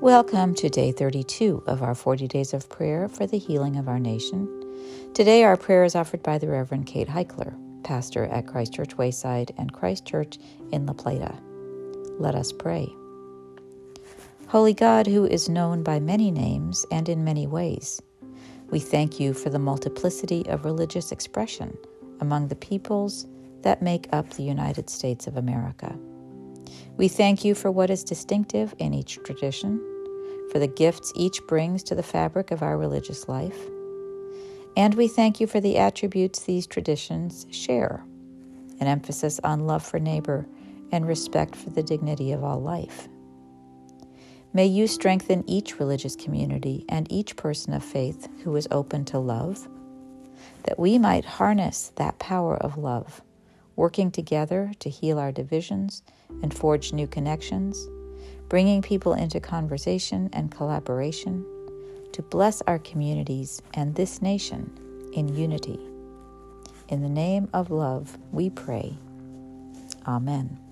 Welcome to day 32 of our 40 days of prayer for the healing of our nation. Today, our prayer is offered by the Reverend Kate Heichler, pastor at Christ Church Wayside and Christ Church in La Plata. Let us pray. Holy God, who is known by many names and in many ways, we thank you for the multiplicity of religious expression among the peoples that make up the United States of America. We thank you for what is distinctive in each tradition, for the gifts each brings to the fabric of our religious life, and we thank you for the attributes these traditions share an emphasis on love for neighbor and respect for the dignity of all life. May you strengthen each religious community and each person of faith who is open to love, that we might harness that power of love working together to heal our divisions and forge new connections, bringing people into conversation and collaboration to bless our communities and this nation in unity. In the name of love, we pray. Amen.